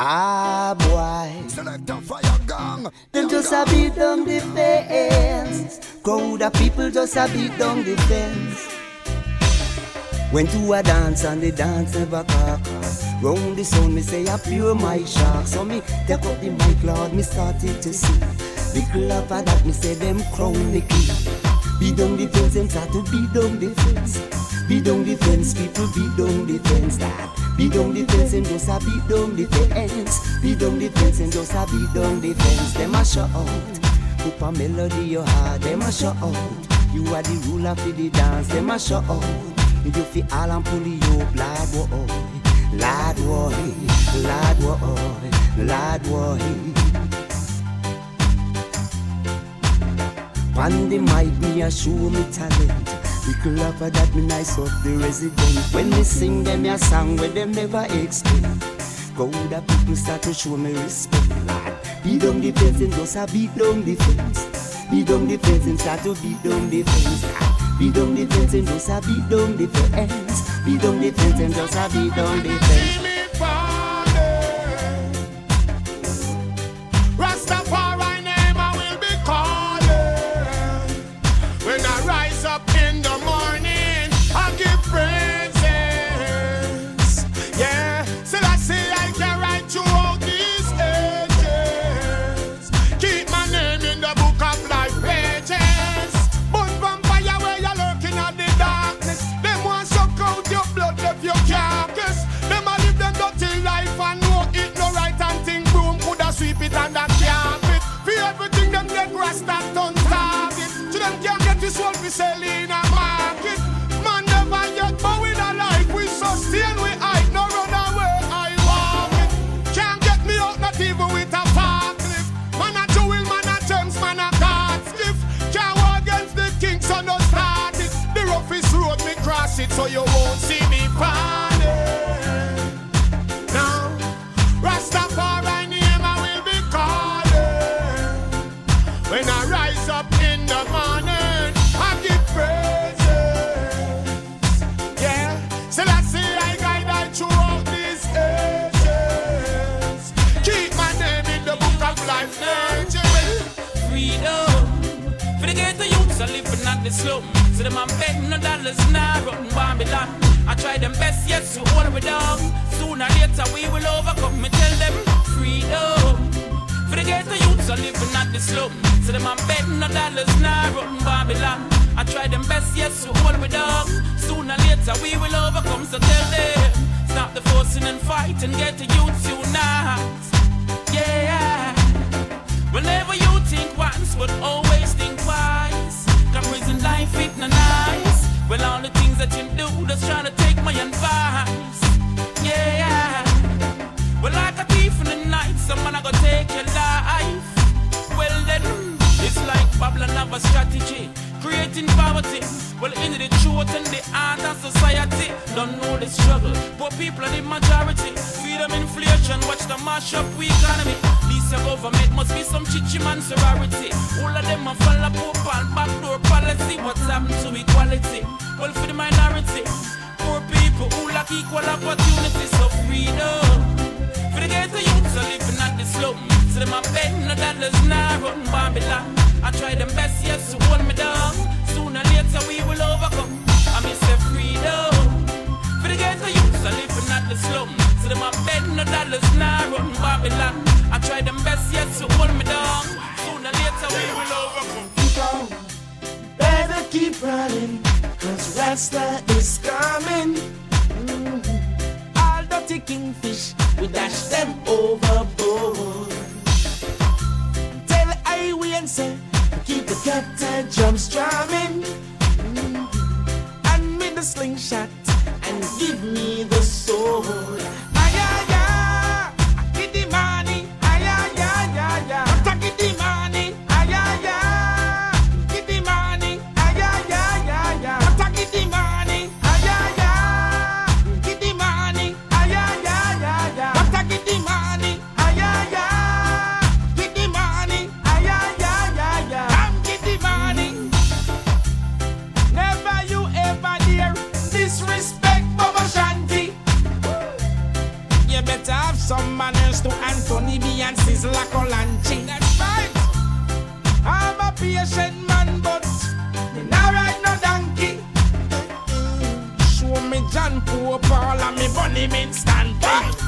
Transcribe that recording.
Ah, boy. Select a fire gang. Them just a beat down the fence. Crowd of people just a beat down the fence. Went to a dance and the dance never cock. Round the sun, me say I pure my shark. So me take up the mic, Lord, me started to see. Little after that, me say them crown the key. Beat down the fence and start to beat down the fence. Beat down the fence, people beat down the fence. That beat down the fence and just a beat down the fence. Beat down the fence and just a beat down the fence. Them a shout out. Hoop a melody you heart, them a shout out. You are the ruler for the dance, them a shout out. You fi all and pull you up, lad boy, lad boy, lad boy, lad boy. On the mic, me a show me talent. Little after that, me nice up the resident. When me sing them a song where them never expect. Crowd of people start to show me respect, lad. Beat down the fence and just a beat down the fence. Beat down the fence and start to beat down the fence. Beat down the fence and just a beat down the fence. Beat down the fence and just a beat down the fence. Rastafari name I will be calling. When I rise up in the morning, so you won't see me falling. No, Rastafari name I will be calling. When I rise up in the morning, I give praises. Yeah, so let's see I guide I throughout these ages. Keep my name in the book of life. Freedom. For the ghetto youths are living at the slum. So them I'm betting no dollars now, rotten Babylon. I try them best, yes, to hold me down. Sooner or later we will overcome. Me tell them freedom. For the ghetto youths are living at the slum. So them I'm betting no dollars now, rotten Babylon. I try them best, yes, to hold me down. Sooner or later we will overcome. So tell them stop the forcing and fight and get the youths unite. Yeah. Whenever you think once, but always life it no nice. Well, all the things that you do, just trying to take my advice. Yeah. Well, like a thief in the night, someone I go take your life. Well, then, it's like Babylon have a strategy. Creating poverty. Well, in the truth and the art of society. Don't know the struggle. Poor people are the majority. Freedom, inflation, watch the mash up economy. Some chichi man sorority. All of them are follow poop and backdoor policy. What's happened to equality? Well, for the minority. Poor people who lack equal opportunity. So freedom. For the ghetto youths are living at the slum. So them a bet no dollars now run Babylon. I try them best, yes, to hold me down. Sooner or later we will overcome. I miss the freedom. For the ghetto youths are living at the slum. So them a bet no dollars keep running, cause Rasta is coming. Mhm. All dirty kingfish, we dash them overboard. Tell highway and say, keep the captain drum strumming. Mhm. And me the slingshot, and give me the sword. you better have some manners to Anthony B and Sizzla Kalonji. That's right. I'm a patient man, but me not ride no donkey. Show me John Poor Paul and me Bonnie Minstanton.